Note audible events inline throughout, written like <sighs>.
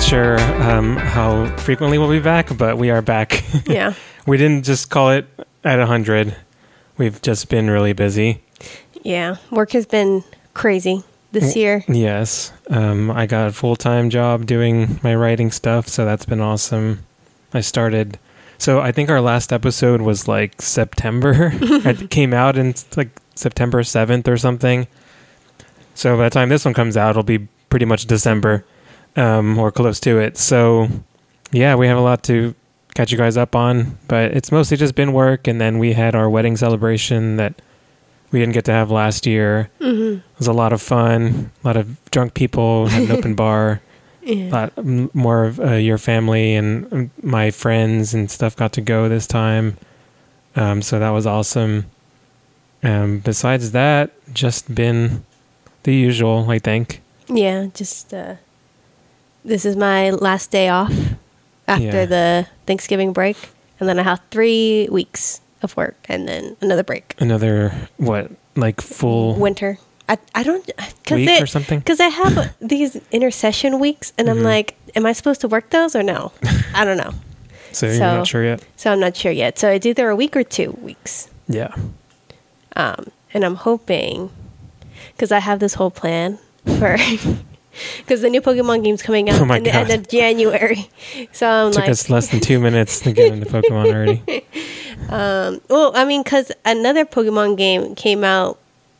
Not sure um, how frequently we'll be back, but we are back. <laughs> Yeah. we didn't just call it at 100. We've just been really busy. Yeah. Work has been crazy this year. Yes. Um, I got a full time job doing my writing stuff, so that's been awesome. I started. So I think our last episode was like September. <laughs> it <laughs> came out in like September 7th or something. So by the time this one comes out, it'll be pretty much December um, or close to it. So yeah, we have a lot to catch you guys up on, but it's mostly just been work. And then we had our wedding celebration that we didn't get to have last year. Mm-hmm. It was a lot of fun, a lot of drunk people, had an open <laughs> bar. A lot m- more of uh, your family and um, my friends and stuff got to go this time. Um, so that was awesome. Um, besides that, just been the usual, I think. Yeah. Just, uh, this is my last day off after Yeah. the Thanksgiving break. And then I have three weeks of work and then another break. Another, what, like full Winter. I, I don't, cause week it, or something? Cause I have <laughs> these intercession weeks and Mhm. I'm like, am I supposed to work those or no? <laughs> I don't know. So you're not sure yet? So I'm not sure yet. So it's either a week or two weeks. Yeah. Um, and I'm hoping, because I have this whole plan for, <laughs> because the new Pokemon game's coming out Oh in the end of January. <laughs> So I'm Took like, us less than two minutes to get into Pokemon already. <laughs> um, well, I mean, because another Pokemon game came out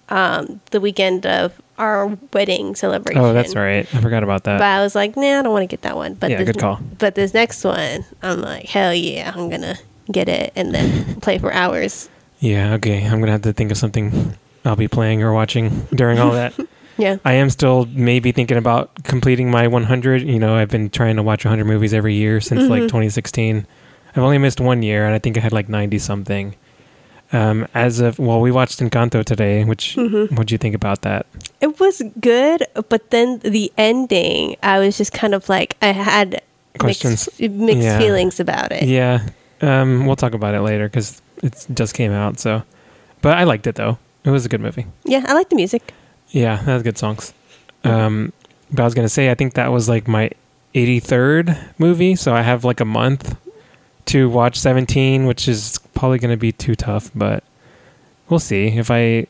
um, the weekend of our wedding celebration. Oh, that's right. I forgot about that. But I was like, nah, I don't want to get that one. But Yeah, this, good call. But this next one, I'm like, hell yeah, I'm gonna get it and then play for hours. Yeah, okay. I'm gonna have to think of something I'll be playing or watching during all that. <laughs> Yeah. I am still maybe thinking about completing my 100. You know, I've been trying to watch 100 movies every year since like Mhm. 2016. I've only missed one year, and I think I had like 90 something. Um, as of well, we watched Encanto today. Which Mhm. what'd you think about that? It was good, but then the ending, I was just kind of like, I had Questions? mixed, mixed Yeah. feelings about it. Yeah, um, we'll talk about it later because it just came out. So, but I liked it though. It was a good movie. Yeah, I like the music. Yeah, that's good songs. Um, but I was gonna say, I think that was like my 83rd movie, so I have like a month to watch 17, which is probably gonna be too tough, but we'll see. If I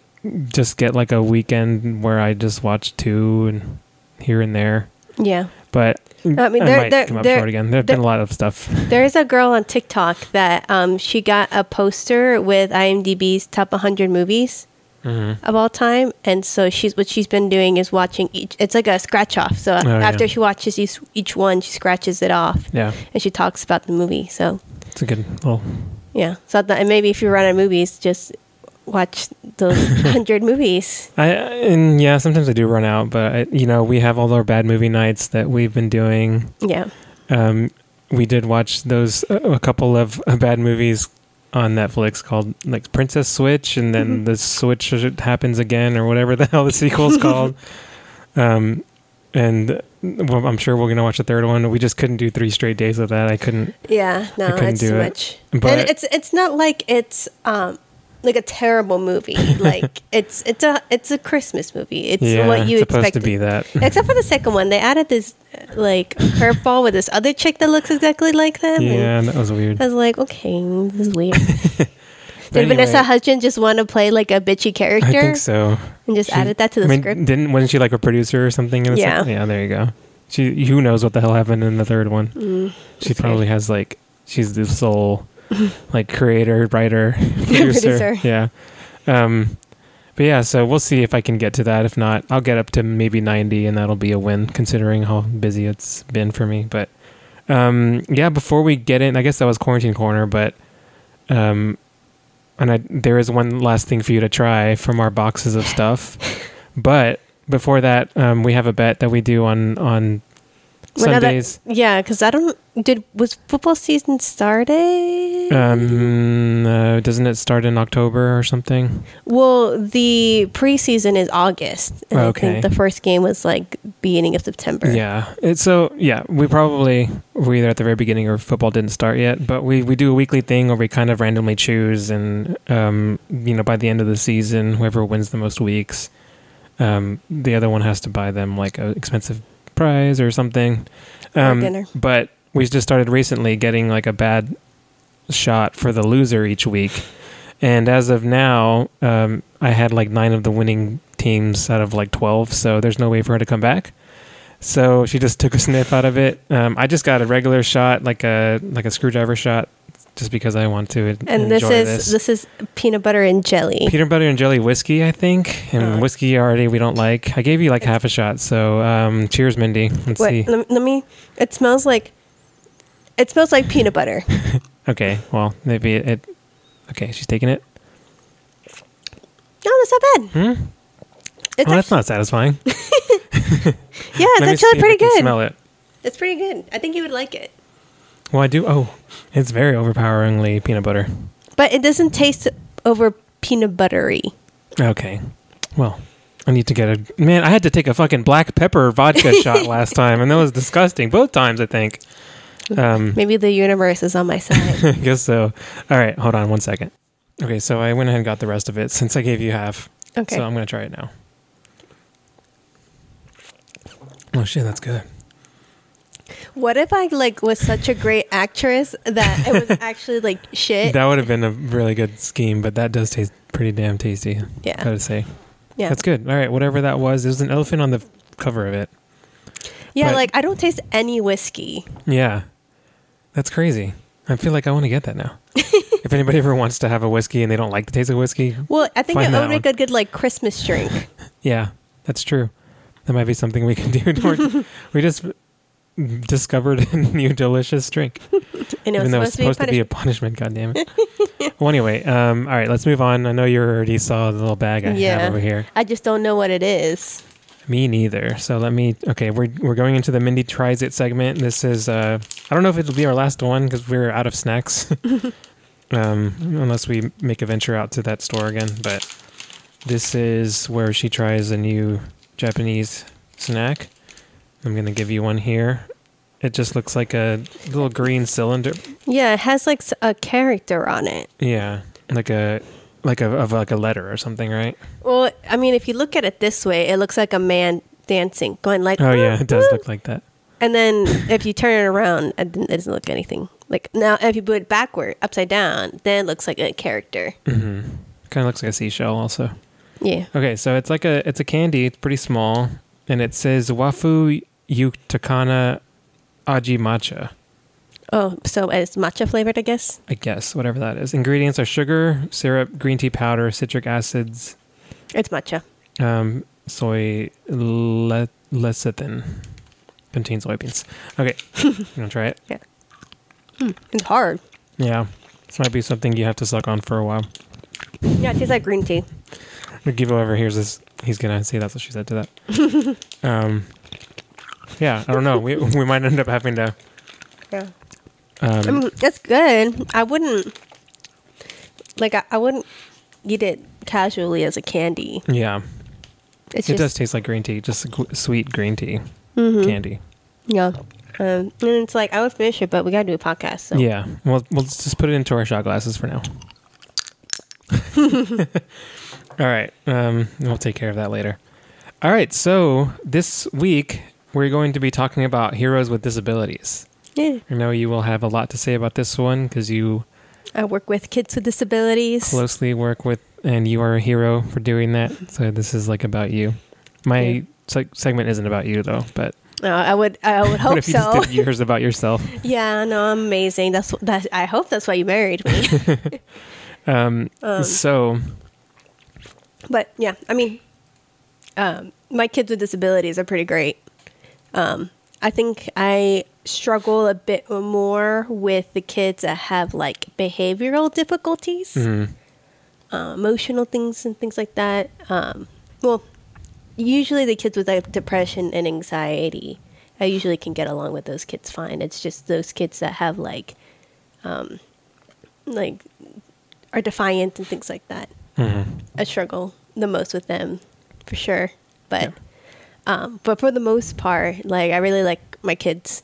just get like a weekend where I just watch two and here and there, Yeah. but I, I mean, there- might there- come up there- short again. There've there- been a lot of stuff. There is a girl on TikTok that um, she got a poster with IMDb's top 100 movies hmm of all time, and so she's what she's been doing is watching each. It's like a scratch off. So Oh, yeah. after she watches each, each one, she scratches it off, Yeah, and she talks about the movie. So it's a good little. yeah, so thought- and maybe if you run out of movies, just watch those <laughs> 100 movies. I and yeah, sometimes I do run out, but I, you know we have all our bad movie nights that we've been doing. Yeah. Um, we did watch those uh, a couple of uh, bad movies on Netflix called like Princess Switch, and then Mhm. the Switch happens again, or whatever <laughs> the hell the sequel's <laughs> called. Um, and well, I'm sure we're gonna watch the third one. We just couldn't do three straight days of that. I couldn't. Yeah, no, couldn't do too it. much. But and it's it's not like it's um like a terrible movie. <laughs> like it's it's a it's a Christmas movie. It's yeah, what you it's supposed expect to be that. <laughs> Except for the second one, they added this like curveball with this other chick that looks exactly like them. and yeah, that was weird. I was like, okay, this is weird. <laughs> Did Vanessa anyway, Hudgens just want to play like a bitchy character I think so. and just She- added that to the I mean, script? didn't wasn't she like a producer or something? In the Yeah. second? yeah. There you go. She who knows what the hell happened in the third one. Mm, She probably weird. has like she's the sole <laughs> like creator, writer, <laughs> producer. Producer. Yeah. Um but yeah, so we'll see if I can get to that. If not, I'll get up to maybe 90 and that'll be a win considering how busy it's been for me. But um yeah, before we get in, I guess that was quarantine corner, but um and I there is one last thing for you to try from our boxes of stuff. <laughs> but before that, um we have a bet that we do on on That- yeah, because I don't. Did was football season started? Um, uh, doesn't it start in October or something? well, the preseason is August. And I Okay. think the first game was like beginning of September. Yeah. It's so yeah, we probably were either at the very beginning or football didn't start yet. But we we do a weekly thing where we kind of randomly choose, and um, you know, by the end of the season, whoever wins the most weeks, um, the other one has to buy them like an expensive or something. Or dinner. But we just started recently getting like a bad shot for the loser each week. And as of now, um, I had like nine of the winning teams out of like 12. So there's no way for her to come back. So she just took a sniff out of it. Um, I just got a regular shot, like a like a screwdriver shot, just because I want to And enjoy this is this. this. is peanut butter and jelly. Peanut butter and jelly whiskey, I think, and Uh. whiskey already we don't like. I gave you like half a shot, so um, cheers, Mindy. Let's Wait, see. let, let me. It smells like. It smells like peanut butter. <laughs> Okay, well maybe it. it okay, she's taking it. No, that's not bad. Hmm? It's well, that's not satisfying. <laughs> yeah, <laughs> it's Let me see actually pretty can good. Smell it. It's pretty good. I think you would like it, Well, I do. Oh, it's very overpoweringly peanut butter. but it doesn't taste over peanut buttery. Okay, well. I need to get a man. I had to take a fucking black pepper vodka <laughs> shot last time, and that was disgusting. Both times, I think. Um, Maybe the universe is on my side. <laughs> I guess so. All right, hold on one second. Okay, so I went ahead and got the rest of it since I gave you half. Okay. So I'm gonna try it now. Oh shit, that's good. What if I like was such a great actress that it was <laughs> actually like shit? That would have been a really good scheme, but that does taste pretty damn tasty. yeah, Gotta say, yeah, that's good. All right, whatever that was, there's an elephant on the cover of it. yeah. but- Like I don't taste any whiskey. Yeah, that's crazy. I feel like I want to get that now. <laughs> if anybody ever wants to have a whiskey and they don't like the taste of whiskey, Well, I think it would make a good like Christmas drink. <laughs> yeah, that's true. That might be something we can do. We just discovered a <laughs> new delicious drink. <laughs> And it was Even though it's supposed, supposed to be a punishment, goddamn it. <laughs> well, anyway, um, all right, let's move on. I know you already saw the little bag I Yeah. have over here. I just don't know what it is. Me neither. So let me. Okay, we're we're going into the Mindy tries it segment. This is. Uh, I don't know if it'll be our last one because we're out of snacks. um, unless we make a venture out to that store again. But this is where she tries a new Japanese snack. I'm gonna give you one here. It just looks like a little green cylinder. Yeah, it has like a character on it. Yeah, like a like a of like a letter or something, right? Well, I mean, if you look at it this way, it looks like a man dancing, going like. Oh yeah, it does look like that. And then if you turn it around, it doesn't look anything like now. If you put it backward, upside down, then it looks like a character. hmm Kind of looks like a seashell, also. Yeah. Okay, so it's like a it's a candy. It's pretty small, and it says Wafu Yutakana Aji Matcha. Oh, so it's matcha flavored, I guess. I guess whatever that is. Ingredients are sugar, syrup, green tea powder, citric acids, It's matcha. um, soy le- lecithin. Contains soybeans. Okay, <laughs> you wanna try it? Yeah. It's hard. Yeah, this might be something you have to suck on for a while. Yeah, it tastes like green tea. If whoever hears this, he's gonna say that's what she said to that. <laughs> um, yeah, I don't know. We <laughs> we might end up having to. Yeah. I Um, mean, it's good. I wouldn't like. I, I wouldn't eat it casually as a candy. yeah, It's it does taste like green tea, just sweet green tea Mhm. candy. yeah. Um, and it's like I would finish it, but we gotta do a podcast. So. Yeah, well, we'll just put it into our shot glasses for now. <laughs> <laughs> All right, um, we'll take care of that later. All right, so this week we're going to be talking about heroes with disabilities. Yeah. I know you will have a lot to say about this one because you I work with kids with disabilities. closely work with, and you are a hero for doing that. So this is like about you. My Yeah. seg- segment isn't about you though, but I would. I would <laughs> hope so. yours about yourself? <laughs> yeah. No, I'm amazing. That's that. I hope that's why you married me. <laughs> Um, Um, so but yeah, I mean, um, my kids with disabilities are pretty great. Um, I think I struggle a bit more with the kids that have like behavioral difficulties, mhm. uh, emotional things, and things like that. Um, well, usually the kids with like depression and anxiety, I usually can get along with those kids fine. It's just those kids that have like, um, like, are defiant and things like that. Mhm. I struggle the most with them, for sure. But, um, but for the most part, like I really like my kids.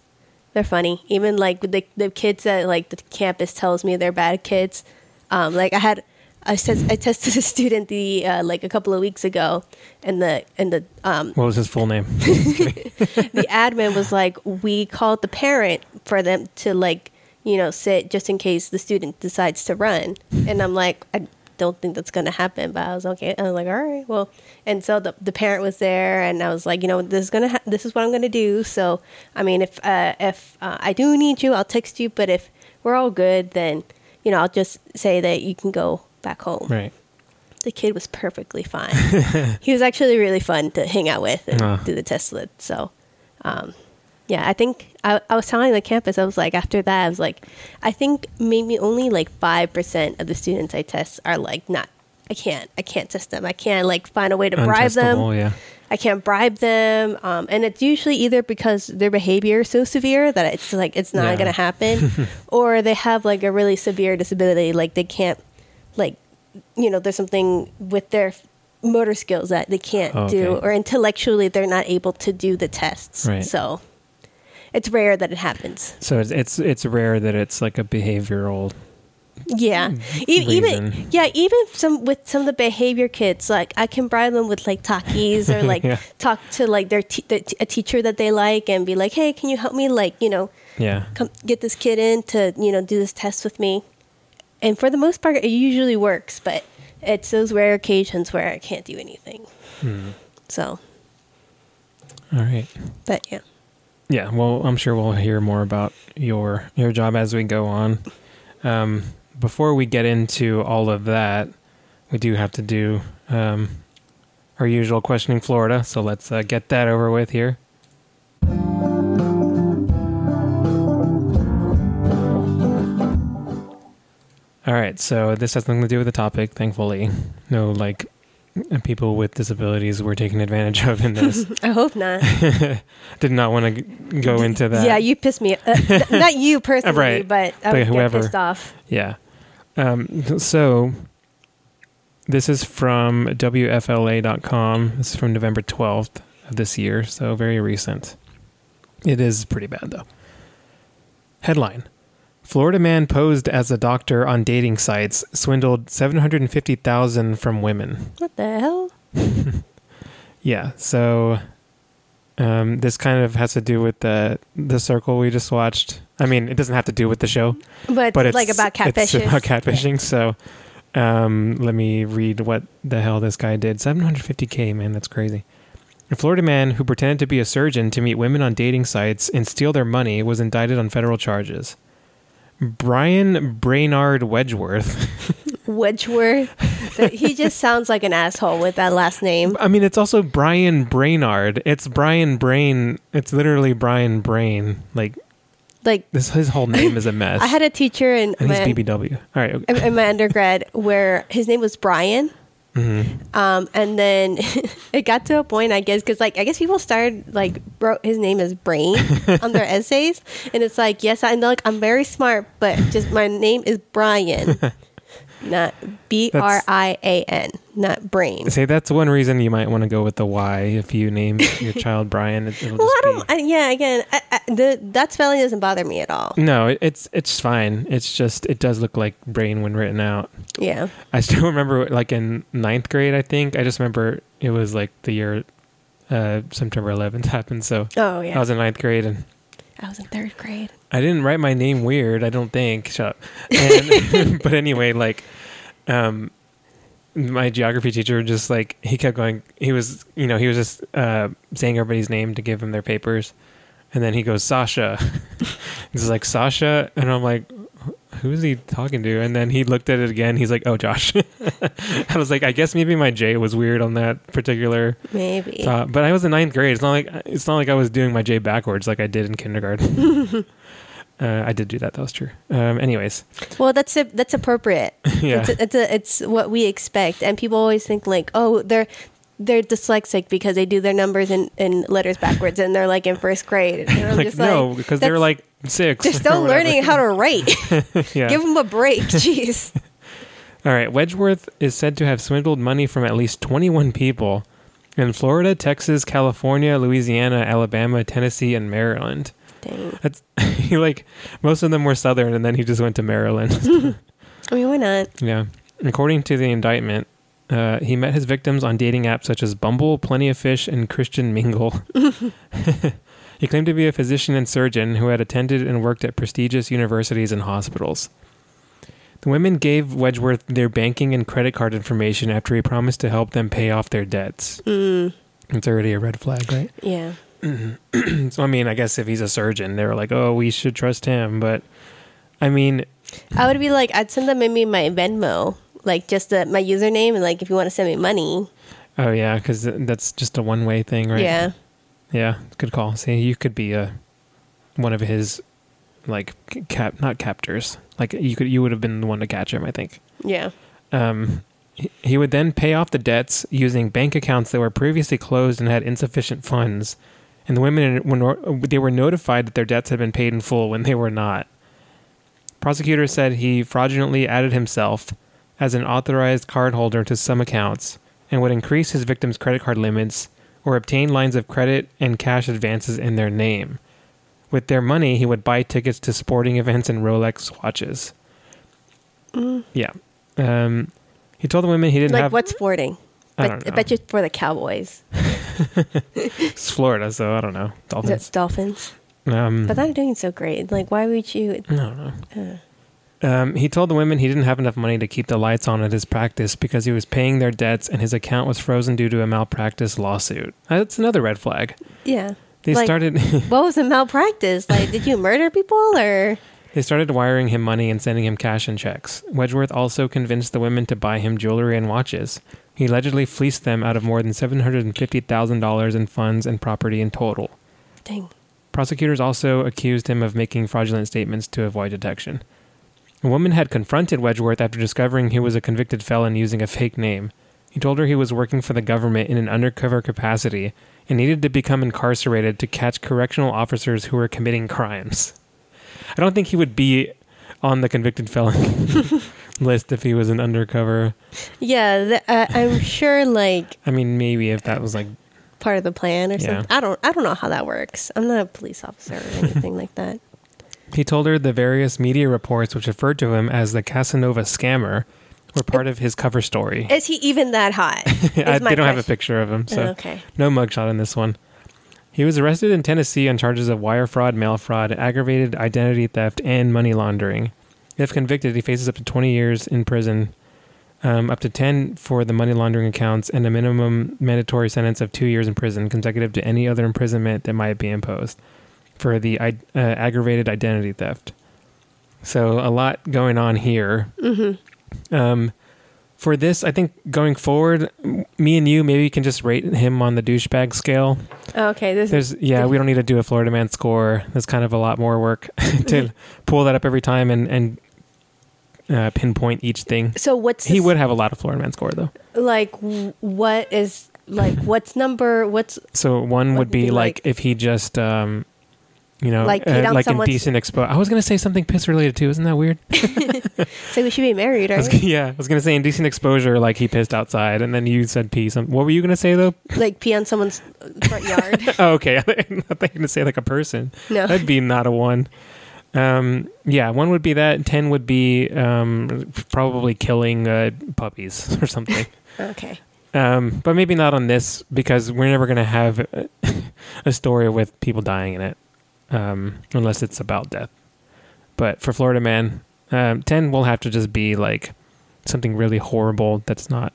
They're funny. Even like the the kids that like the campus tells me they're bad kids. Um, like I had I said I tested a student the uh, like a couple of weeks ago, and the and the um, What was his full name? <laughs> the admin was like, we called the parent for them to like, you know, sit just in case the student decides to run. And I'm like, I don't think that's going to happen. But I was okay. I was like, all right, well. And so the the parent was there, and I was like, you know, this is gonna ha- this is what I'm gonna do. So I mean, if uh, if uh, I do need you, I'll text you. But if we're all good, then you know, I'll just say that you can go back home. right. The kid was perfectly fine. <laughs> he was actually really fun to hang out with and Ah. do the test with. So, um, yeah, I think I, I was telling the campus, I was like, after that, I was like, I think maybe only like 5% of the students I test are like, not, I can't, I can't test them. I can't like find a way to bribe them. Yeah. I can't bribe them. Um, and it's usually either because their behavior is so severe that it's like it's not Yeah. going to happen, <laughs> or they have like a really severe disability, like they can't, like, you know, there's something with their motor skills that they can't Oh, do, or intellectually they're not able to do the tests. Right. So it's rare that it happens. So it's, it's it's rare that it's like a behavioral. Yeah, e- even yeah, even some with some of the behavior kids, like I can bribe them with like Takis or <laughs> like Yeah. talk to like their te- t- a teacher that they like and be like, hey, can you help me like you know Yeah. come get this kid in to you know do this test with me, and for the most part, it usually works, but it's those rare occasions where I can't do anything. Hmm. So, All right. but yeah, Yeah, well, I'm sure we'll hear more about your your job as we go on. Um, before we get into all of that, we do have to do um, our usual questioning Florida. So let's uh, get that over with here. All right, so this has nothing to do with the topic, thankfully. No, like people with disabilities were taken advantage of in this. <laughs> I hope not. <laughs> Did not want to go into that. Yeah, you pissed me. Uh, th- <laughs> not you personally, Right. but I But whoever. get pissed off. Yeah. Um, so this is from WFLA.com. This is from November 12th of this year, so very recent. It is pretty bad, though. Headline Florida man posed as a doctor on dating sites, swindled 750000 from women. What the hell? <laughs> Yeah, so um, this kind of has to do with the the circle we just watched. I mean, it doesn't have to do with the show, But, but it's like about It's about <laughs> catfishing. So, um, let me read what the hell this guy did. 750k, man, that's crazy. A Florida man who pretended to be a surgeon to meet women on dating sites and steal their money was indicted on federal charges. Brian Brainard Wedgeworth. Wedgeworth. He just sounds like an asshole with that last name. I mean, it's also Brian Brainard. It's Brian Brain. It's literally Brian Brain. Like Like this, his whole name is a <laughs> mess. I had a teacher in and he's BBW. All right. okay. in my undergrad where his name was Brian. Mhm. Um, and then <laughs> it got to a point, I guess, because like I guess people started like wrote his name as Brain <laughs> on their essays, and it's like, yes, I know, like I'm very smart, but just my name is Brian, <laughs> not B R I A N, not Brain. Say that's one reason you might want to go with the Y if you name <laughs> your child Brian. It, Well, I don't. I, yeah, again, I, I, the that spelling doesn't bother me at all. No, it, it's it's fine. It's just it does look like brain when written out. Yeah, I still <laughs> remember like in ninth grade. I think I just remember it was like the year uh, September 11th happened. So oh yeah. I was in ninth grade and I was in third grade. I didn't write my name weird. I don't think. Shut up. And, <laughs> but anyway, like, um, my geography teacher just like he kept going. He was, you know, he was just uh, saying everybody's name to give them their papers, and then he goes Sasha. <laughs> He's like Sasha, and I'm like, who is he talking to? And then he looked at it again. He's like, oh, Josh. <laughs> I was like, I guess maybe my J was weird on that particular Maybe. uh, but I was in ninth grade. It's not like it's not like I was doing my J backwards like I did in kindergarten. <laughs> uh, I did do that. That was true. Um, anyways, Well, that's a, that's appropriate. <laughs> yeah, It's a, it's a, it's what we expect, and people always think like, oh, they're they're dyslexic because they do their numbers in, in letters backwards, and they're like in first grade. And I'm <laughs> like just no, like, because they're like six. they're still learning how to write. <laughs> <laughs> yeah. Give them a break, jeez. All right. Wedgeworth is said to have swindled money from at least 21 people in Florida, Texas, California, Louisiana, Alabama, Tennessee, and Maryland. Dang. That's he like most of them were southern, and then he just went to Maryland. I mean, why not? Yeah. According to the indictment, uh, he met his victims on dating apps such as Bumble, Plenty of Fish, and Christian Mingle. <laughs> he claimed to be a physician and surgeon who had attended and worked at prestigious universities and hospitals. The women gave Wedgeworth their banking and credit card information after he promised to help them pay off their debts. Mm, It's already a red flag, right? yeah. <clears throat> so, I mean, I guess if he's a surgeon, they were like, oh, we should trust him. But, I mean, I would be like, I'd send them maybe my Venmo, like just the, my username, and like if you want to send me money, oh, yeah, because that's just a one way thing, right? yeah, Yeah, good call. See, you could be a one of his like cap, not captors. Like you could, you would have been the one to catch him. I think. yeah. Um, he, would then pay off the debts using bank accounts that were previously closed and had insufficient funds, and the women were they were notified that their debts had been paid in full when they were not. Prosecutors said he fraudulently added himself as an authorized cardholder to some accounts and would increase his victims' credit card limits or obtain lines of credit and cash advances in their name. With their money, he would buy tickets to sporting events and Rolex watches. Yeah. Um, he told the women he didn't Like have. what's sporting? I Bet- don't know. bet you for the Cowboys, <laughs> It's Florida, so I don't know. Dolphins. Dolphins. Dolphins. Um, But they're doing so great. Like, why would you? I don't know. Um, he told the women he didn't have enough money to keep the lights on at his practice because he was paying their debts and his account was frozen due to a malpractice lawsuit. That's another red flag. Yeah. They Like- started <laughs> What was the malpractice? Like, did you murder people or? they started wiring him money and sending him cash and checks. Wedgeworth also convinced the women to buy him jewelry and watches. He allegedly fleeced them out of more than seven hundred and fifty thousand dollars in funds and property in total. Dang. Prosecutors also accused him of making fraudulent statements to avoid detection. A woman had confronted Wedgeworth after discovering he was a convicted felon using a fake name. He told her he was working for the government in an undercover capacity and needed to become incarcerated to catch correctional officers who were committing crimes. I don't think he would be on the convicted felon <laughs> list if he was an undercover. Yeah, th- uh, I'm sure. Like I mean, maybe if that was like part of the plan or Yeah. something. I don't. I don't know how that works. I'm not a police officer or anything like that. He told her the various media reports which referred to him as the Casanova scammer were part of his cover story. Is he even that hot? <laughs> I, they don't have a picture of him, so okay. no mugshot in this one. He was arrested in Tennessee on charges of wire fraud, mail fraud, aggravated identity theft, and money laundering. If convicted, he faces up to 20 years in prison, um, up to 10 for the money laundering accounts, and a minimum mandatory sentence of two years in prison, consecutive to any other imprisonment that might be imposed for the uh, aggravated identity theft. So a lot going on here. Mm-hmm. Um, for this, I think going forward, me and you maybe can just rate him on the douchebag scale. Okay. This There's yeah, we don't need to do a Florida man score. That's kind of a lot more work <laughs> to pull that up every time and and uh, pinpoint each thing. so what's He this- would have a lot of Florida man score though. like what is like what's number what's So one What would be be like, like- if he just um, you know, Like uh, like someone's- indecent expo. I was gonna say something piss related too. Isn't that weird? <laughs> say we should be married right yeah, I was gonna say indecent exposure, like he pissed outside, and then you said pee. Some, what were you gonna say though? like pee on someone's front yard <laughs> Oh, okay. <laughs> I thought you gonna say like a person. no That'd be not a one. Um, yeah, one would be that. Ten would be um, probably killing uh, puppies or something. okay um, but maybe not on this because we're never gonna have a, a story with people dying in it, um, unless it's about death. But for Florida Man, um, ten will have to just be like something really horrible that's not,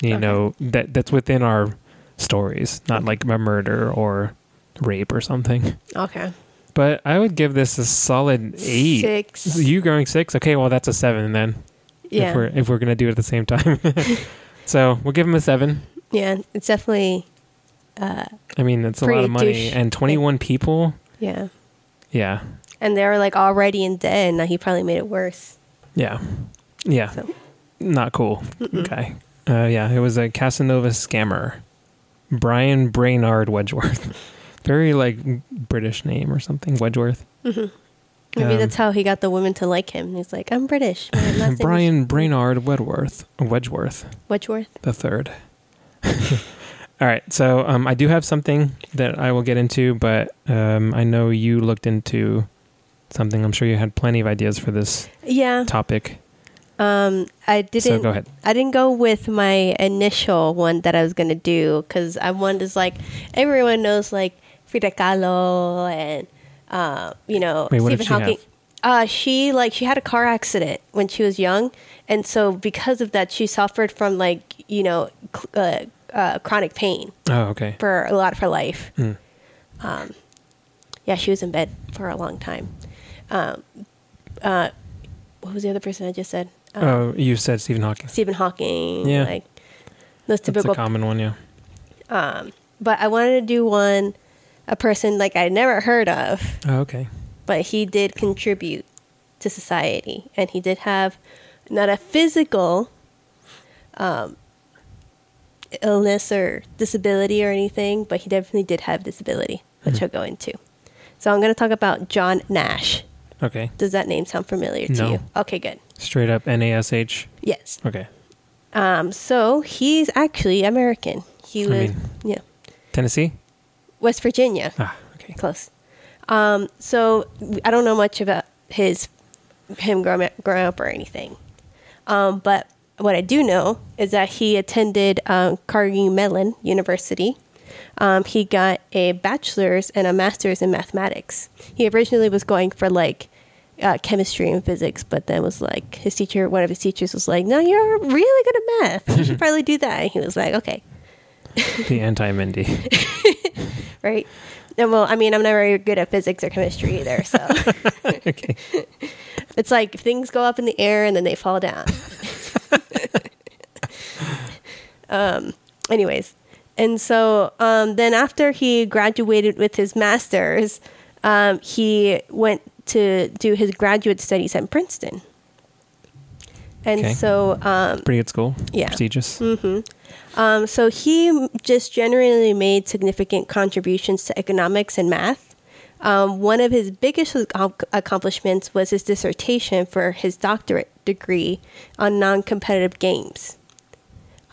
you Okay. know, that that's within our stories, not like a murder or rape or something. okay But I would give this a solid eight. six You going six? Okay, well that's a seven then. yeah If we're if we're gonna do it at the same time. <laughs> <laughs> so we'll give him a seven. yeah it's definitely I mean, it's a lot of money douche. and twenty one people. Yeah Yeah, and they were like already in debt and now he probably made it worse yeah, yeah. So- Not cool. Okay. Uh, yeah, it was a Casanova scammer, Brian Brainard Wedgeworth. <laughs> Very like British name or something. Wedgeworth. maybe Um, that's how he got the women to like him he's like i'm british My last name is Brian Brainard Wedgeworth. Wedgeworth. Wedgeworth the third. <laughs> All right, so um, I do have something that I will get into, but um, I know you looked into something. I'm sure you had plenty of ideas for this yeah topic. Um, I didn't. So go ahead. I didn't go with my initial one that I was gonna do because I wanted is like everyone knows like Frida Kahlo and uh, you know Wait, Stephen she Hawking. Uh, she like she had a car accident when she was young, and so because of that, she suffered from like you know cl- uh, uh, chronic pain Oh, okay. for a lot of her life. Hmm. Um, yeah, she was in bed for a long time. Um, uh, what was the other person I just said? Um, Oh, you said Stephen Hawking. Stephen Hawking. Yeah. like those That's a typical. common one, yeah. Um, but I wanted to do one, a person like I never heard of, Oh, okay. but he did contribute to society, and he did have not a physical um, illness or disability or anything, but he definitely did have disability, which Hmm. I'll go into. So I'm going to talk about John Nash. Okay. Does that name sound familiar to No. you? Okay, good. Straight up N A S H. Yes. Okay. Um, so he's actually American. He was, yeah, Tennessee? West Virginia. Ah, okay. Close. Um, so I don't know much about his him growing up, growing up or anything. Um, but what I do know is that he attended um, Carnegie Mellon University. Um, he got a bachelor's and a master's in mathematics. He originally was going for like uh, chemistry and physics, but then was like his teacher, one of his teachers was like, "No, you're really good at math. You should probably do that." And he was like, "Okay." The anti Mindy. <laughs> right? And well, I mean, I'm not very good at physics or chemistry either, so <laughs> okay. <laughs> it's like things go up in the air and then they fall down. Um, anyways, and so um, then after he graduated with his master's, um, he went to do his graduate studies at Princeton. And Okay. so um, Pretty good school. Yeah. Prestigious. Um, so he just generally made significant contributions to economics and math. Um, one of his biggest accomplishments was his dissertation for his doctorate degree on non-competitive games.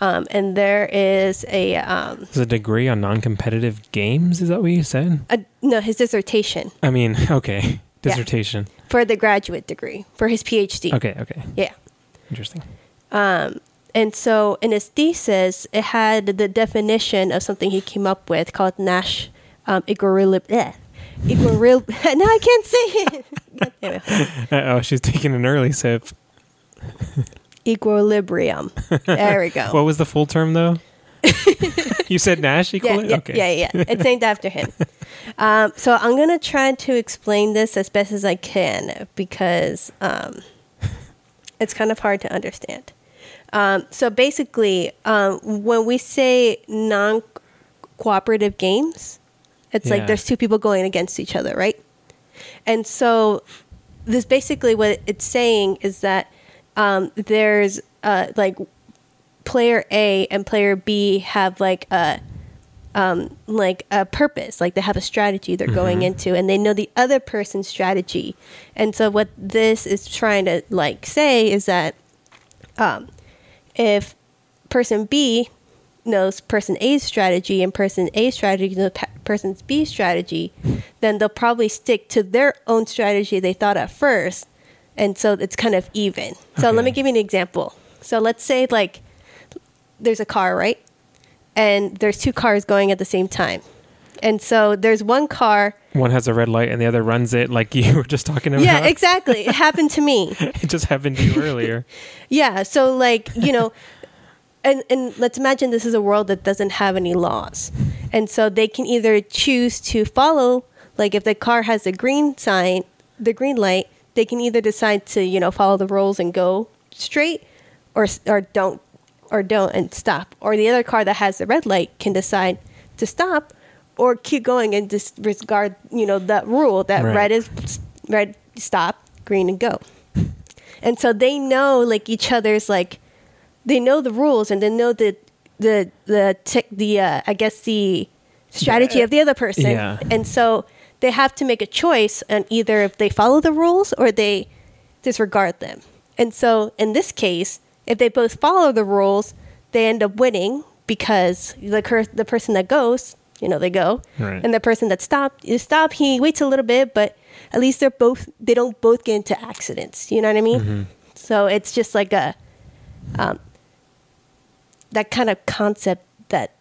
Um, and there is a, um, Is a degree on non competitive games? Is that what you said? a no his dissertation I mean, <laughs> okay. Dissertation. Yeah. for the graduate degree for his PhD. Okay, okay. Yeah. Interesting. Um, And so in his thesis, it had the definition of something he came up with called Nash um, equilibrium. Equilib- <laughs> no, I can't say it. God damn it. Uh oh, she's taking an early sip. <laughs> Equilibrium. There we go. <laughs> What was the full term though? you said Nash yeah, yeah, okay. yeah, yeah. It's named after him. Um, so I'm gonna try to explain this as best as I can because um, it's kind of hard to understand. Um, so basically, um, when we say non-cooperative games, it's Yeah. like there's two people going against each other, right? And so this basically what it's saying is that um, there's uh, like player A and player B have like a um, like a purpose, like they have a strategy they're going into, and they know the other person's strategy. And so what this is trying to like say is that um, if person B knows person A's strategy and person A's strategy knows pe- B strategy, then they'll probably stick to their own strategy they thought at first. And so it's kind of even. So let me give you an example. So let's say like there's a car, right? And there's two cars going at the same time. And so there's one car. One has a red light and the other runs it like <laughs> you were just talking about. Yeah, exactly. It happened to me. <laughs> it just happened to you earlier. <laughs> Yeah, so like, you know, and and let's imagine this is a world that doesn't have any laws. And so they can either choose to follow like if the car has the green sign, the green light, they can either decide to, you know, follow the rules and go straight or or don't or don't and stop. Or the other car that has the red light can decide to stop or keep going and disregard, you know, that rule that Right. red is red stop, green and go and so they know like each other's like they know the rules and they know the the the tech the uh, I guess the strategy of the other person. Yeah. And so they have to make a choice and either if they follow the rules or they disregard them. And so in this case, if they both follow the rules, they end up winning because the cur- the person that goes, you know, they go, Right. and the person that stopped, you stop. He waits a little bit, but at least they're both they don't both get into accidents. You know what I mean? So it's just like a um, that kind of concept that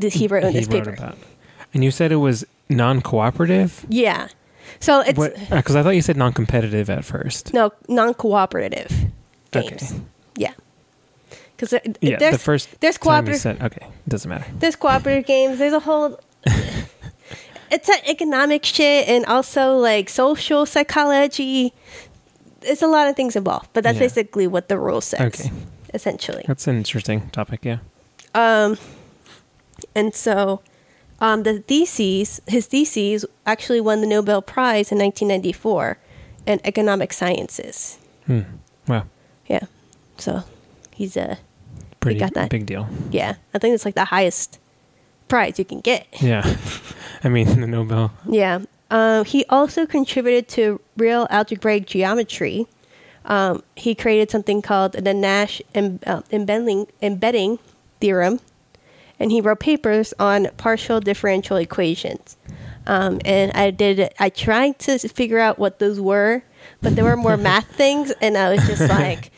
he wrote in this paper. about. And you said it was non-cooperative. Yeah. So it's Because uh, I thought you said non-competitive at first. no non-cooperative Okay. games. Yeah. Because Yeah, there's the first there's cooperative said okay, it doesn't matter. there's cooperative games. There's a whole. <laughs> it's an economic shit and also like social psychology. There's a lot of things involved, but that's Yeah. basically what the rule says. Okay. Essentially. That's an interesting topic. Yeah. Um, and so, um, the theses, his theses, actually won the Nobel Prize in 1994 in economic sciences. Hmm. Wow. Yeah, so he's a Pretty got that. big deal. yeah. I think it's like the highest prize you can get. Yeah. <laughs> I mean the Nobel. Yeah. Um, he also contributed to real algebraic geometry. Um, he created something called the Nash em- uh, embedding, embedding theorem, and he wrote papers on partial differential equations. Um, and I did. I tried to figure out what those were, but there were more <laughs> math things, and I was just <laughs> like,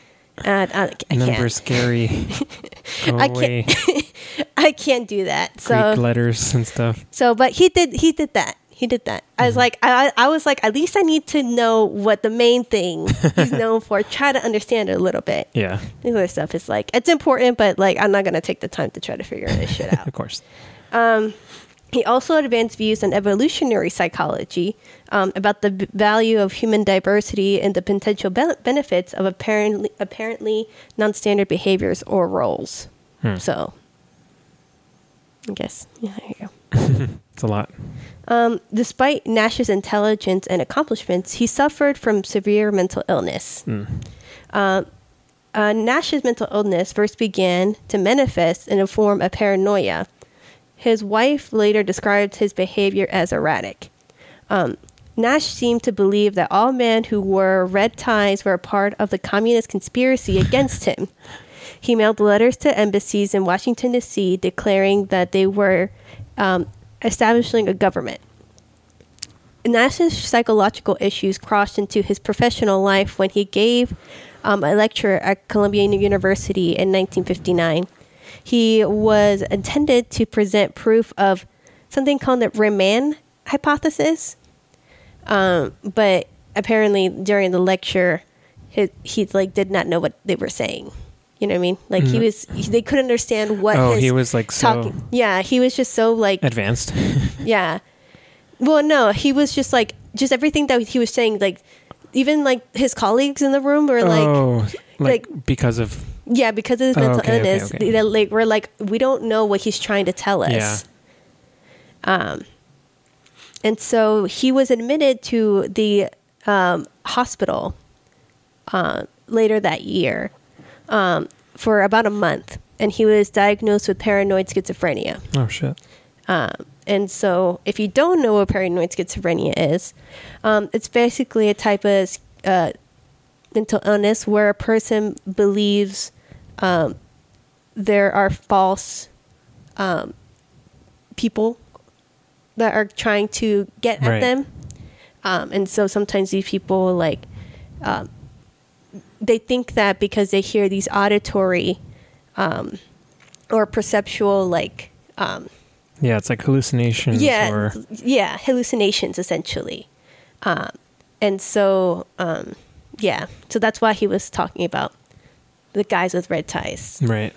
uh, I, I can't. Number scary. <laughs> I can't. I can't do that. So Greek letters and stuff. so, but he did. He did that. He did that. I Mm-hmm. was like, I, I was like, at least I need to know what the main thing <laughs> he's known for. Try to understand it a little bit. Yeah. The other stuff is like it's important, but like I'm not gonna take the time to try to figure this shit <laughs> out. Of course. He also advanced views on evolutionary psychology um, about the b- value of human diversity and the potential be- benefits of apparently apparently non-standard behaviors or roles. Hmm. So, I guess yeah, there you go. It's a lot. Um, despite Nash's intelligence and accomplishments, he suffered from severe mental illness. Uh, uh, Nash's mental illness first began to manifest in a form of paranoia. His wife later described his behavior as erratic. Um, Nash seemed to believe that all men who wore red ties were a part of the communist conspiracy <laughs> against him. He mailed letters to embassies in Washington, D.C., declaring that they were um, establishing a government. Nash's psychological issues crossed into his professional life when he gave um, a lecture at Columbia University in 1959. He was intended to present proof of something called the Riemann hypothesis, um, but apparently during the lecture, he, he like did not know what they were saying. You know what I mean? Like he was, he, they couldn't understand what. Oh, his he was, like, so- talking. Yeah, he was just so like Advanced. <laughs> yeah. Well, no, he was just like just everything that he was saying. Like even like his colleagues in the room were like, oh, like, like- because of yeah, because of his mental okay, okay, illness, okay. they like we're like we don't know what he's trying to tell us. yeah. Um, And so he was admitted to the um, hospital uh, later that year um, for about a month, and he was diagnosed with paranoid schizophrenia. Oh shit. Um, and so, if you don't know what paranoid schizophrenia is, um, it's basically a type of uh, mental illness where a person believes um, there are false um, people that are trying to get at Right. them. Um, and so sometimes these people like um, they think that because they hear these auditory um, or perceptual like um, Yeah, it's like hallucinations yeah or yeah hallucinations essentially um, and so um, yeah so that's why he was talking about the guys with red ties right.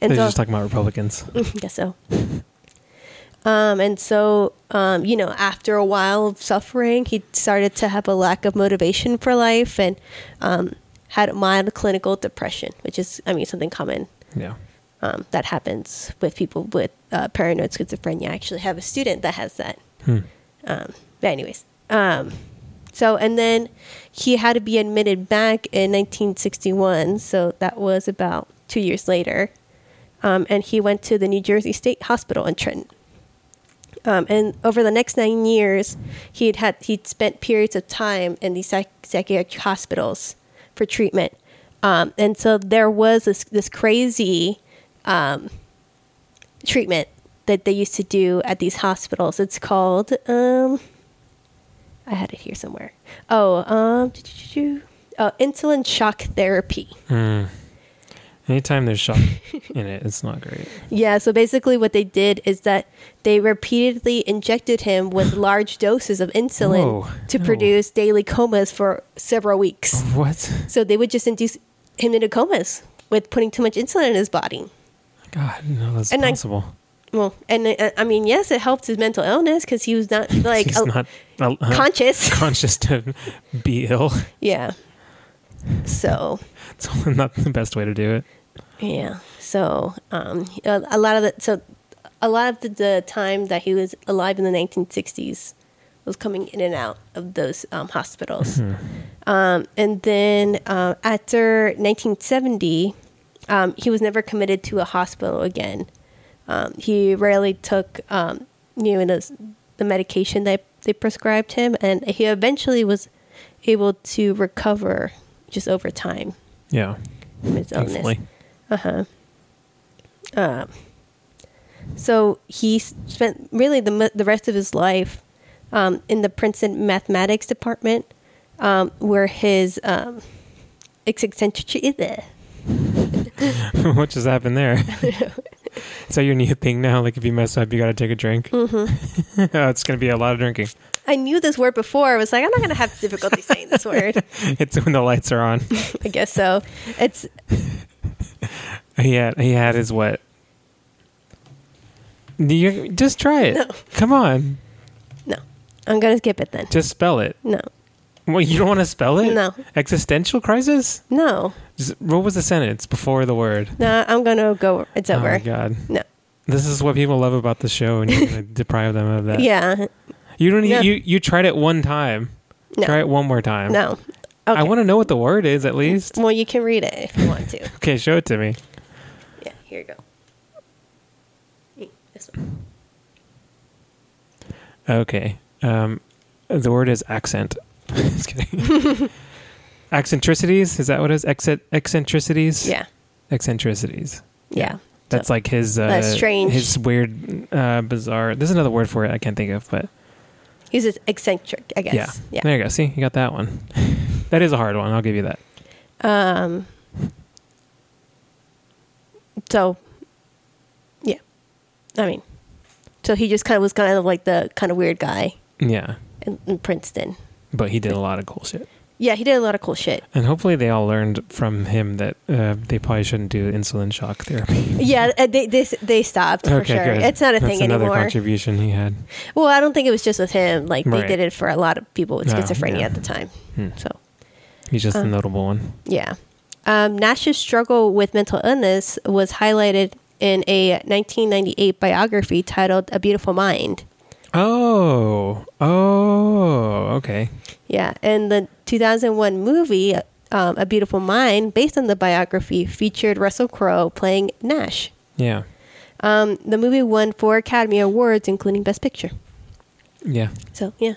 and They're so just talking about Republicans. I <laughs> guess so. Um, and so, um, you know, after a while of suffering, he started to have a lack of motivation for life and um, had mild clinical depression, which is, I mean, something common Yeah. um, that happens with people with uh, paranoid schizophrenia. I actually have a student that has that. Hmm. Um, but anyways, um, so and then he had to be admitted back in 1961. So that was about two years later, um, and he went to the New Jersey State Hospital in Trenton. Um, and over the next nine years, he'd had he'd spent periods of time in these psych- psychiatric hospitals for treatment. Um, and so there was this this crazy um, treatment that they used to do at these hospitals. It's called um, I had it here somewhere. Oh, um, uh, insulin shock therapy. Mm. Anytime there's shock <laughs> in it, it's not great. Yeah, so basically what they did is that they repeatedly injected him with <sighs> large doses of insulin Whoa, to no. produce daily comas for several weeks. What? So they would just induce him into comas with putting too much insulin in his body. God, no, that's And I- Well, and uh, I mean, yes, it helped his mental illness because he was not <laughs> like He's not conscious. <laughs> conscious to be ill. yeah. So It's not the best way to do it. Yeah. So um, a, a lot of the so a lot of the, the time that he was alive in the 1960s was coming in and out of those um, hospitals. Um, and then uh, after 1970, um, he was never committed to a hospital again. Um, he rarely took um, you know the, the medication that they prescribed him, and he eventually was able to recover just over time Yeah, from his illness. Thankfully. Uh huh. So he spent really the the rest of his life um, in the Princeton mathematics department, um, where his um, eccentric. <laughs> what just happened there? <laughs> so your new thing now, like if you mess up, you got to take a drink. Mm-hmm. <laughs> oh, it's gonna be a lot of drinking. I knew this word before. I was like, I'm not gonna have difficulty saying this word. It's when the lights are on. I guess so. It's He had he had his what? You just try it. No. Come on, no. I'm gonna skip it then. just spell it. No, Well, you don't want to spell it? No. Existential crisis. no, Just, what was the sentence before the word? no. I'm gonna go. It's over. Oh my god. No. This is what people love about the show, and you're gonna <laughs> deprive them of that. Yeah. You don't. No. You you tried it one time. No. Try it one more time. No. Okay. I want to know what the word is at mm, least. Well, you can read it if you want to. <laughs> Okay, show it to me. Here you go. Mm, This one. Okay. Um, the word is accent. <laughs> Just kidding. <laughs> Eccentricities. Is that what it is? Eccentricities. Yeah, Eccentricities. yeah. That's So- like his uh, That's strange. his weird, uh, bizarre. There's another word for it I can't think of, but He's eccentric, I guess. yeah. Yeah. There you go. See, you got that one. <laughs> that is a hard one. I'll give you that. Um. So. Yeah, I mean, so he just kind of was kind of like the kind of weird guy Yeah, in, in Princeton. but he did a lot of cool shit. Yeah, he did a lot of cool shit. And hopefully they all learned from him that uh, they probably shouldn't do insulin shock therapy. <laughs> Yeah, uh, they they they stopped for okay, sure. good. It's not a That's thing another anymore. Another contribution he had. well, I don't think it was just with him. Like they did it for a lot of people with Oh, schizophrenia yeah. at the time. Hmm. So. He's just a Um, notable one. Yeah. Um, Nash's struggle with mental illness was highlighted in a 1998 biography titled A Beautiful Mind. Oh, oh, okay. Yeah. And the 2001 movie, um, A Beautiful Mind, based on the biography, featured Russell Crowe playing Nash. Yeah, Um, the movie won four Academy Awards, including Best Picture. yeah. So, yeah.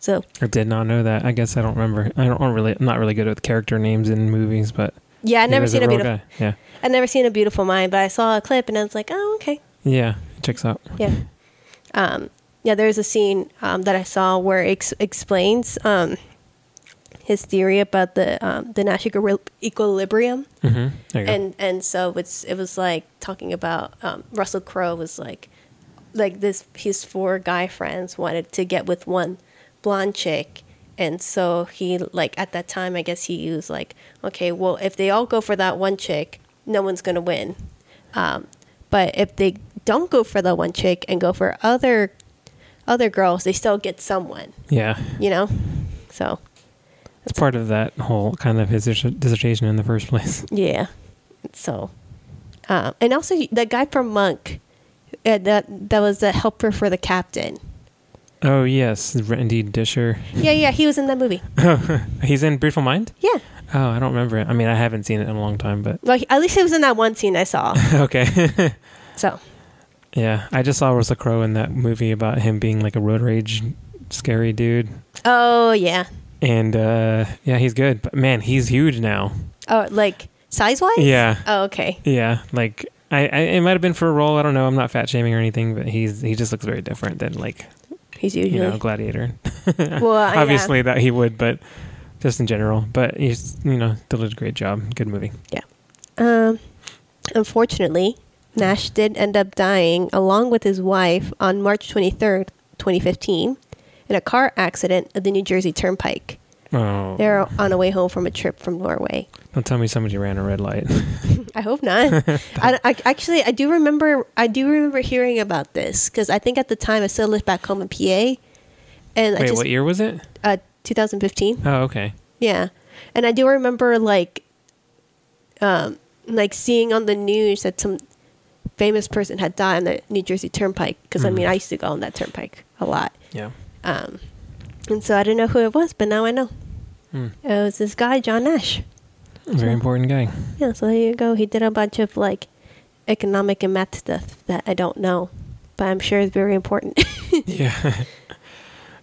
So, I did not know that. I guess I don't remember. I don't really. I'm not really good with character names in movies, but yeah, I've never seen a real beautiful. guy. Yeah, I've never seen a beautiful mind, but I saw a clip and I was like, oh, okay. yeah. It checks out. Yeah. Um, yeah, there's a scene um, that I saw where it ex- explains um, his theory about the um, the Nash equilibrium, Mm-hmm. There you go. and and so it's it was like talking about um, Russell Crowe was like like this his four guy friends wanted to get with one blonde chick. And so he like at that time I guess he was like, okay, well if they all go for that one chick, no one's gonna win. Um, but if they don't go for the one chick and go for other other girls, they still get someone, yeah, you know. So it's part of that whole kind of his dissertation in the first place. <laughs> yeah, so um, and also the guy from Monk, uh, that that was the helper for the captain. Oh yes, Randy Disher. Yeah, yeah, he was in that movie. <laughs> He's in Beautiful Mind. Yeah, Oh, I don't remember it. I mean, I haven't seen it in a long time, but well, at least he was in that one scene I saw. <laughs> okay. <laughs> So yeah, I just saw Russell Crowe in that movie about him being like a road rage, scary dude, oh yeah, and uh yeah, he's good. But man, he's huge now. oh like size wise. Yeah, Oh okay. yeah. Like I, I it might have been for a role. I don't know. I'm not fat shaming or anything, but he's he just looks very different than like He's usually you know Gladiator. <laughs> well. <laughs> uh, yeah. Obviously that he would, but just in general. But he's you know still did a great job. Good movie. Yeah. Um, unfortunately, Nash did end up dying along with his wife on March 23rd, 2015, in a car accident at the New Jersey Turnpike. Oh, They were on a way home from a trip from Norway. don't tell me somebody ran a red light. <laughs> I hope not. <laughs> I, I- actually, I do remember. I do remember hearing about this because I think at the time I still lived back home in PA, and I Wait, just what year was it? uh, 2015. Oh, okay. Yeah, and I do remember like, um, like seeing on the news that some famous person had died on the New Jersey Turnpike. Because I mean, Mhm. I used to go on that turnpike a lot, Yeah. um, and so I didn't know who it was, but now I know. Hmm. It was this guy, John Nash. Very important guy. Yeah, so there you go. He did a bunch of like economic and math stuff that I don't know, but I'm sure it's very important. <laughs> yeah. <laughs>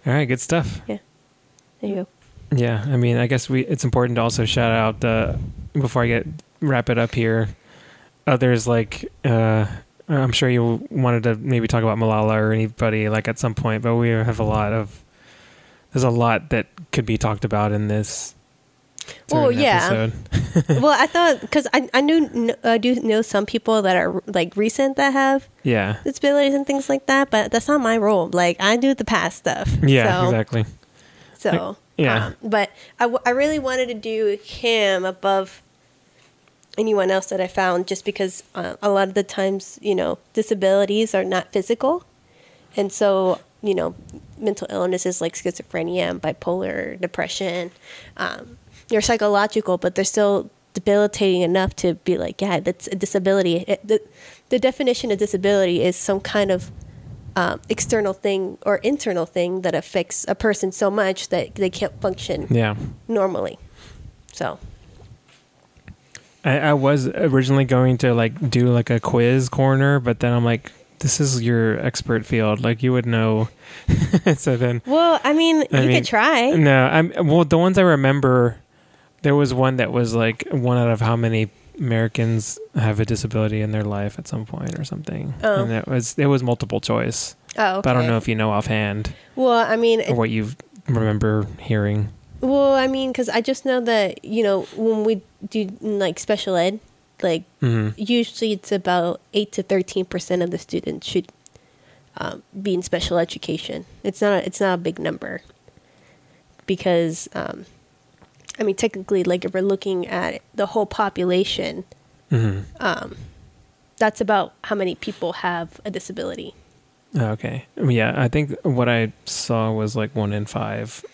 All right, good stuff. Yeah. There you go. Yeah, I mean, I guess we it's important to also shout out the before I get wrap it up here. Others like uh I'm sure you wanted to maybe talk about Malala or anybody like at some point, but we have a lot of there's a lot that could be talked about in this. Well, yeah. <laughs> well, I thought because I I knew I do know some people that are like recent that have Yeah. disabilities and things like that, but that's not my role. Like I do the past stuff. Yeah, so, exactly. So Yeah. um, but I, w- I really wanted to do him above anyone else that I found, just because uh, a lot of the times you know disabilities are not physical, and so you know mental illnesses like schizophrenia and bipolar depression, um, they're psychological, but they're still debilitating enough to be like, yeah, that's a disability. It, the, the definition of disability is some kind of um, external thing or internal thing that affects a person so much that they can't function Yeah. normally. So, I, I was originally going to like do like a quiz corner, but then I'm like, this is your expert field. Like you would know. <laughs> so then well, I mean, I you mean, could try. No, I'm well. The ones I remember, there was one that was like one out of how many Americans have a disability in their life at some point or something, Oh. and it was it was multiple choice. Oh, okay. But I don't know if you know offhand Well, I mean, or what you remember hearing. well, I mean, because I just know that you know when we do like special ed, like hmm usually it's about eight to thirteen percent of the students should um, be in special education. It's not. A, it's not a big number because, um, I mean, technically, like if we're looking at the whole population, hmm um, that's about how many people have a disability. Okay. Yeah, I think what I saw was like one in five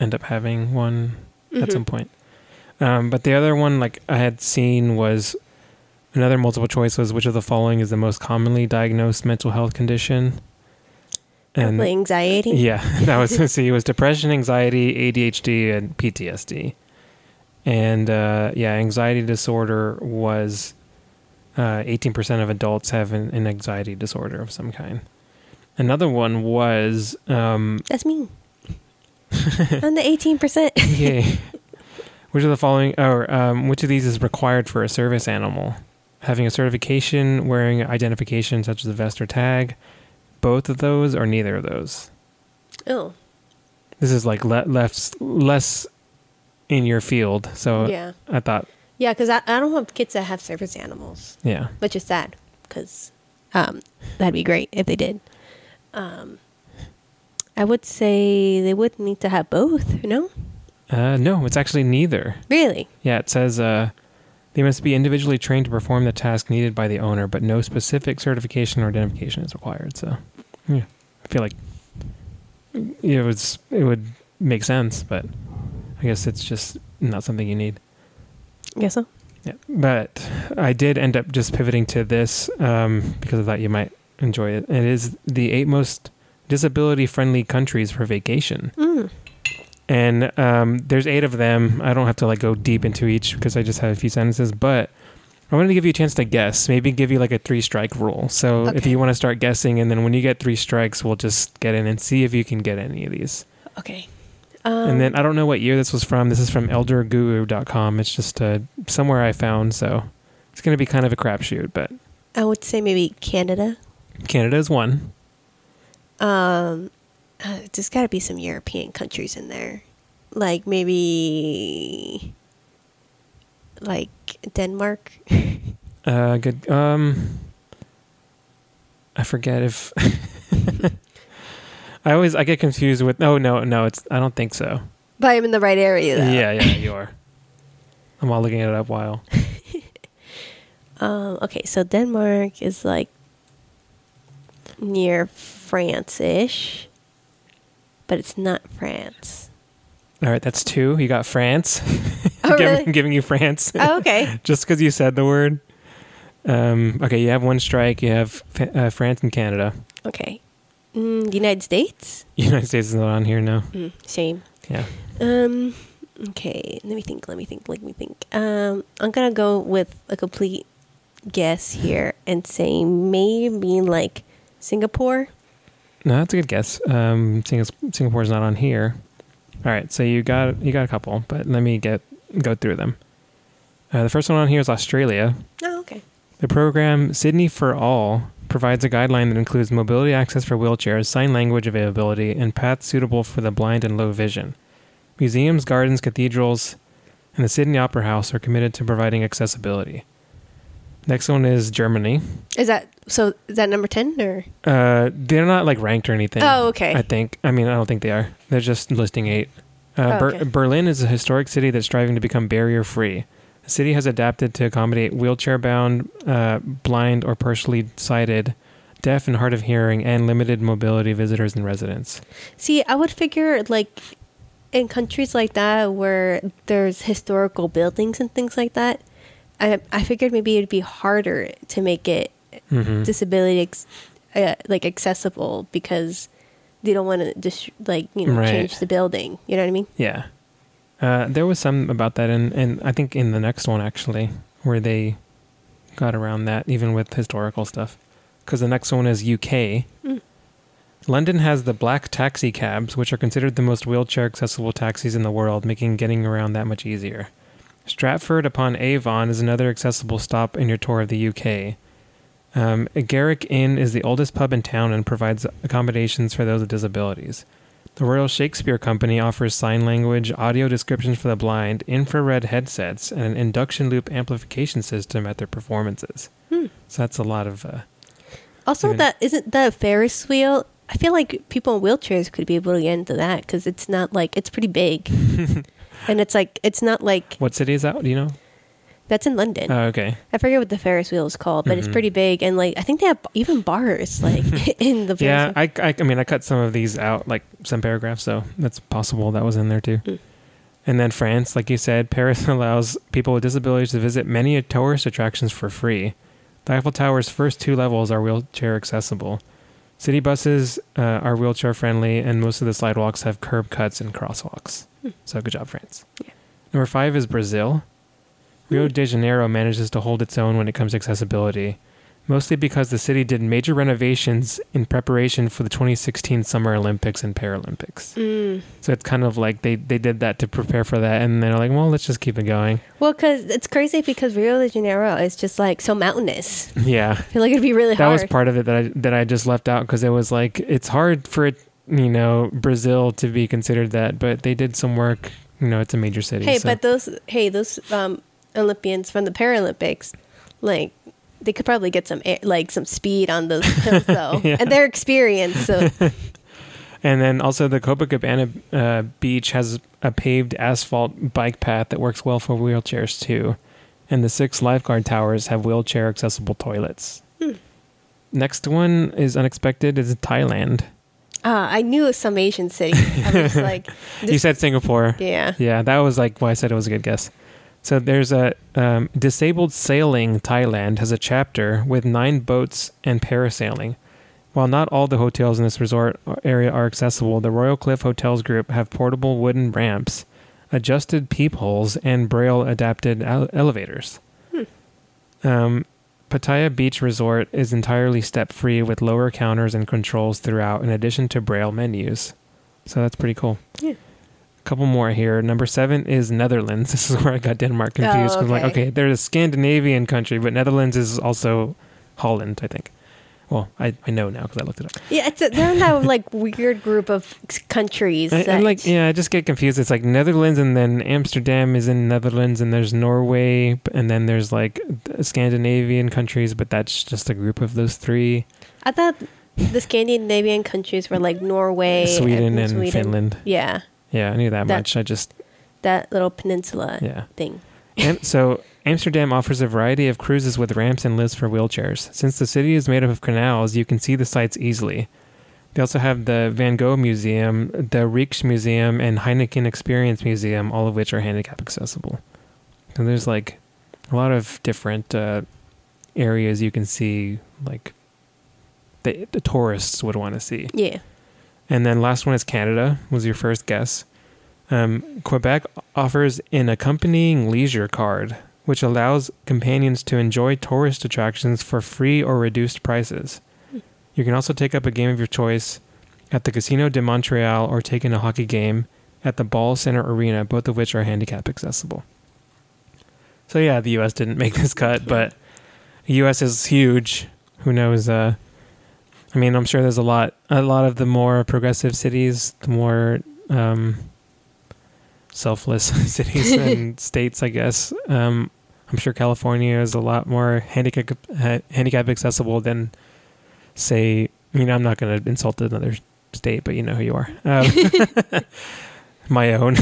end up having one at Mhm. some point. Um, but the other one, like I had seen, was another multiple choice was which of the following is the most commonly diagnosed mental health condition? And anxiety. yeah, <laughs> that was <laughs> see, it was depression, anxiety, ADHD, and PTSD. And uh, yeah, anxiety disorder was uh, eighteen percent of adults have an, an anxiety disorder of some kind. Another one was um, That's me. <laughs> I'm the eighteen percent. Yay. <laughs> which of the following, or um, which of these is required for a service animal? Having a certification, wearing identification such as a vest or tag, both of those, or neither of those? Oh, This is like le- less less in your field, so yeah, I thought, yeah. Because I, I don't have kids that have service animals, yeah, which is sad. Because um, that'd be great if they did. Um, I would say they would need to have both. No, uh, no, it's actually neither. really. Yeah, it says uh, they must be individually trained to perform the task needed by the owner, but no specific certification or identification is required. So, yeah, I feel like it was it would make sense, but I guess it's just not something you need. I Guess so. Yeah, but I did end up just pivoting to this um, because I thought you might enjoy it. It is the eight most disability-friendly countries for vacation Mm. and um, there's eight of them. I don't have to like go deep into each because I just have a few sentences, but I wanted to give you a chance to guess. Maybe give you like a three strike rule. So if you want to start guessing, and then when you get three strikes, we'll just get in and see if you can get any of these. Okay. Um, and then I don't know what year this was from. This is from elderguru.com. It's just uh, somewhere I found, so it's going to be kind of a crapshoot. But I would say maybe Canada. Canada is one. Um, uh, there's got to be some European countries in there, like maybe like Denmark. Uh, good. Um, I forget if <laughs> I always I get confused with. Oh no, no, it's I don't think so. but I'm in the right area though. Yeah, yeah, you <laughs> are. I'm all looking at it up while. <laughs> Um, okay, so Denmark is like near France-ish, but it's not France. All right, that's two. You got France. <laughs> Oh, Giving- really? giving you France. Oh, okay. just because you said the word. Um, okay, you have one strike. You have uh, France and Canada. Okay. Mm, United States? <laughs> United States is not on here now. Mm, shame. Yeah. Um. Okay. Let me think. Let me think. Let me think. Um. I'm gonna go with a complete guess here and say maybe like Singapore. No, that's a good guess. Um, Singapore Singapore's not on here. All right, so you got you got a couple, but let me get go through them. Uh, the first one on here is Australia. Oh, okay. The program Sydney for All provides a guideline that includes mobility access for wheelchairs, sign language availability, and paths suitable for the blind and low vision. Museums, gardens, cathedrals, and the Sydney Opera House are committed to providing accessibility. Next one is Germany. Is that so? Is that number ten or? Uh, they're not like ranked or anything. Oh, okay. I think. I mean, I don't think they are. They're just listing eight. Uh, Oh, Ber- Berlin is a historic city that's striving to become barrier free. The city has adapted to accommodate wheelchair bound, uh, blind, or partially sighted, deaf and hard of hearing, and limited mobility visitors and residents. See, I would figure like in countries like that where there's historical buildings and things like that, I I figured maybe it'd be harder to make it hmm disability ex- uh, like accessible because they don't want to just like you know Right. change the building. You know what I mean? Yeah. Uh, there was some about that, and, and I think in the next one, actually, where they got around that, even with historical stuff. Because the next one is UK. Mm. London has the black taxi cabs, which are considered the most wheelchair accessible taxis in the world, making getting around that much easier. Stratford upon Avon is another accessible stop in your tour of the UK. Um, Garrick Inn is the oldest pub in town and provides accommodations for those with disabilities. The Royal Shakespeare Company offers sign language, audio descriptions for the blind, infrared headsets, and an induction loop amplification system at their performances. Hmm. So that's a lot of. Uh, Also, Even- that isn't that a Ferris wheel. I feel like people in wheelchairs could be able to get into that because it's not like it's pretty big, <laughs> and it's like it's not like what city is that? Do you know? That's in London. Oh, okay. I forget what the Ferris wheel is called, but it's Mhm. pretty big, and like I think they have even bars <laughs> like <laughs> in the Ferris Yeah. I, I, I mean, I cut some of these out, like some paragraphs, so that's possible that was in there too. Mm. And then France, like you said, Paris <laughs> allows people with disabilities to visit many tourist attractions for free. The Eiffel Tower's first two levels are wheelchair accessible. City buses uh, are wheelchair friendly, and most of the sidewalks have curb cuts and crosswalks. Hmm. So good job, France. Yeah. Number five is Brazil. Rio de Janeiro manages to hold its own when it comes to accessibility, mostly because the city did major renovations in preparation for the 2016 Summer Olympics and Paralympics. Mm. So it's kind of like they, they did that to prepare for that, and they're like, well, let's just keep it going. Well, because it's crazy because Rio de Janeiro is just like so mountainous. <laughs> Yeah. I feel like it'd be really that hard. was part of it that I that I just left out because it was like it's hard for it, you know, Brazil to be considered that, but they did some work. You know, it's a major city. hey, so- but those hey those um, Olympians from the Paralympics, like they could probably get some air, like some speed on those <laughs> hills though, <laughs> Yeah. and their experience. So <laughs> and then also the Copacabana uh, beach has a paved asphalt bike path that works well for wheelchairs too, and the six lifeguard towers have wheelchair accessible toilets. Hmm. Next one is unexpected. Is Thailand. ah, I knew some Asian city. I was like, you said Singapore. yeah. Yeah, that was like why I said it was a good guess. So there's a um, disabled sailing Thailand has a chapter with nine boats and parasailing. While not all the hotels in this resort area are accessible, the Royal Cliff Hotels Group have portable wooden ramps, adjusted peepholes, and braille adapted ele- elevators. Um, Pattaya Beach Resort is entirely step free with lower counters and controls throughout, in addition to braille menus. So that's pretty cool Yeah. Couple more here. Number seven is Netherlands. <laughs> This is where I got Denmark oh, confused. Oh, 'cause I'm like, okay. okay, they're a Scandinavian country, but Netherlands is also Holland, I think. Well, I, I know now because I looked it up. Yeah, it's a, they're in that like <laughs> weird group of countries. I, that, I'm like, yeah, I just get confused. It's like Netherlands, and then Amsterdam is in Netherlands, and there's Norway, and then there's like Scandinavian countries, but that's just a group of those three: I thought the Scandinavian countries were like Norway, Sweden and Sweden. Finland. Yeah, Yeah, I knew that, That- much. I just that little peninsula yeah. thing. Am- so Amsterdam offers a variety of cruises with ramps and lifts for wheelchairs. Since the city is made up of canals, you can see the sights easily. They also have the Van Gogh Museum, the Rijksmuseum, and Heineken Experience Museum, all of which are handicap accessible. So there's like a lot of different uh, areas you can see, like the, the tourists would want to see. Yeah, And then last one is Canada, was your first guess. Um, Quebec offers an accompanying leisure card, which allows companions to enjoy tourist attractions for free or reduced prices. You can also take up a game of your choice at the Casino de Montreal or take in a hockey game at the Bell Center Arena, both of which are handicap accessible. So yeah, the U.S. didn't <laughs> make this cut, but the U.S. is huge. Who knows? Uh, I mean, I'm sure there's a lot, a lot of the more progressive cities, the more um, selfless <laughs> cities <laughs> and states, I guess. Um, I'm sure California is a lot more handicap handicap accessible than, say, you know, I'm not going to insult another state, but you know who you are. Um, <laughs> my own.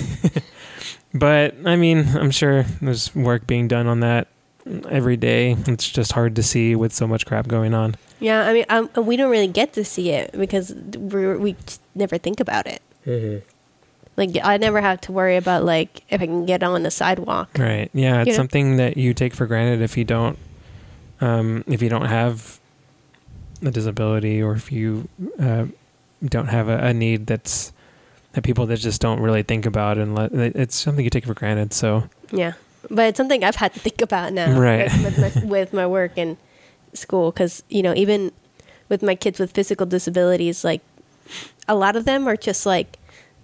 but I mean, I'm sure there's work being done on that every day. It's just hard to see with so much crap going on. yeah. I mean, um, we don't really get to see it because we we just never think about it. Like I never have to worry about like if I can get on the sidewalk. Right. Yeah, it's You know? something that you take for granted if you don't um if you don't have a disability or if you uh, don't have a, a need that's that people that just don't really think about and let it's something you take for granted. So Yeah, but it's something I've had to think about now, Right. With, with, my, <laughs> with my work and school, because you know, even with my kids with physical disabilities, like a lot of them are just like,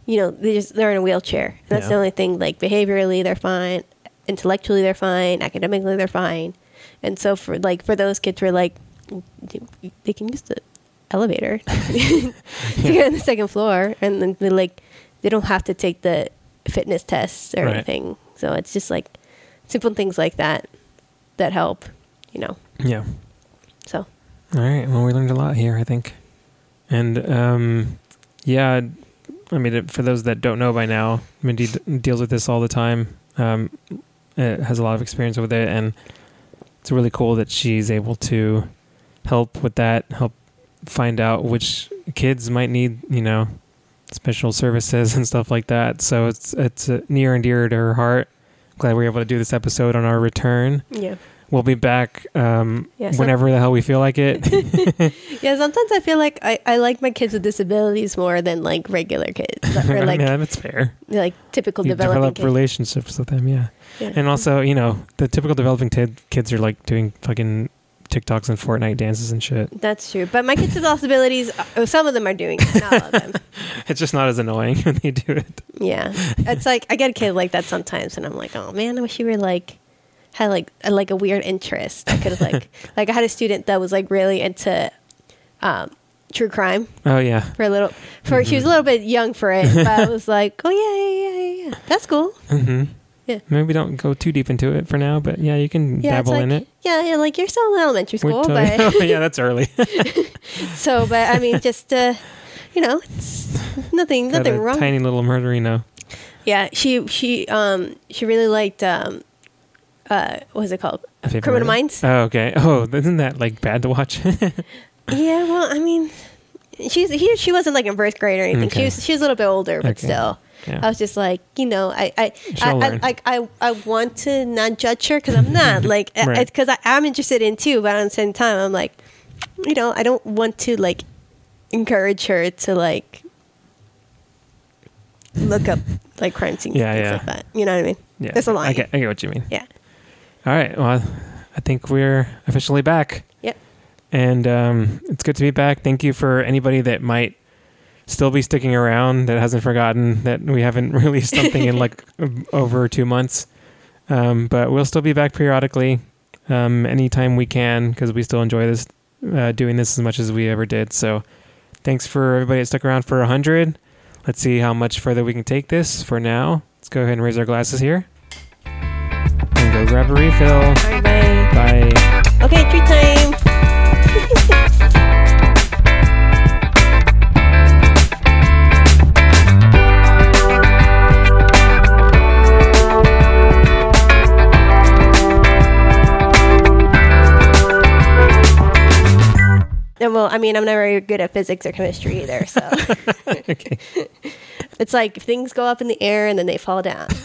you know, they just they're in a wheelchair. And that's the only thing. Like behaviorally, they're fine. Intellectually, they're fine. Academically, they're fine. And so for like for those kids, we're like, they can use the elevator <laughs> to get on the second floor, and then like they don't have to take the fitness tests or Right. anything. So it's just like simple things like that that help, you know. yeah. So All right. Well, we learned a lot here, I think. And um, yeah, I mean, for those that don't know by now, Mindy d- deals with this all the time. Um, it has a lot of experience with it, and it's really cool that she's able to help with that, help find out which kids might need, you know, special services <laughs> and stuff like that. So it's it's uh, near and dear to her heart. Glad we were able to do this episode on our return. yeah, We'll be back um, Yeah, whenever the hell we feel like it. <laughs> <laughs> yeah. Sometimes I feel like I, I like my kids with disabilities more than like regular kids or like <laughs> yeah, that's fair. like typical You developing develop kids. relationships with them, yeah. Yeah. And also, you know, the typical developing t- kids are like doing fucking TikToks and Fortnite dances and shit. That's true. But my kids with disabilities, uh, some of them are doing it, not all of them. <laughs> It's just not as annoying <laughs> when they do it. Yeah, it's like I get a kid like that sometimes, and I'm like, oh man, I wish you were like had like a, like a weird interest. I could have like <laughs> like I had a student that was like really into um, true crime Oh yeah, for a little. For she was a little bit young for it, but I was like, oh yeah, yeah, yeah, yeah, that's cool. hmm Yeah. Maybe don't go too deep into it for now, but yeah, you can Yeah, dabble like, in it. Yeah, yeah, like you're still in elementary school, but <laughs> yeah, that's early. <laughs> so but I mean, just uh, you know, it's nothing, nothing wrong. tiny little murderino. Yeah, she she um she really liked um uh what is it called? Criminal murder? Minds. Oh, okay. <laughs> Oh, isn't that like bad to watch? Yeah, well, I mean, she's he, she wasn't like in first grade or anything. Okay. She was she was a little bit older, but Okay. still, yeah. I was just like, you know, I I She'll I, I. I, I I want to not judge her because I'm not <laughs> like because I I'm interested in too, but at the same time, I'm like, you know, I don't want to like encourage her to like look up like crime scenes Yeah, and things yeah. like that. You know what I mean? yeah. there's a line. I get, I get what you mean. Yeah. All right. Well, I think we're officially back. Yep. And um, it's good to be back. Thank you for anybody that might still be sticking around that hasn't forgotten that we haven't <laughs> released something in like <laughs> over two months. Um, but we'll still be back periodically, um, anytime we can, because we still enjoy this uh, doing this as much as we ever did. So thanks for everybody that stuck around for 100. Let's see how much further we can take this for now. Let's go ahead and raise our glasses here. And go grab a refill. Bye bye. Bye. Okay, treat time. <laughs> Uh, well, I mean, I'm not very good at physics or chemistry either, so <laughs> okay. <laughs> it's like things go up in the air and then they fall down. <laughs>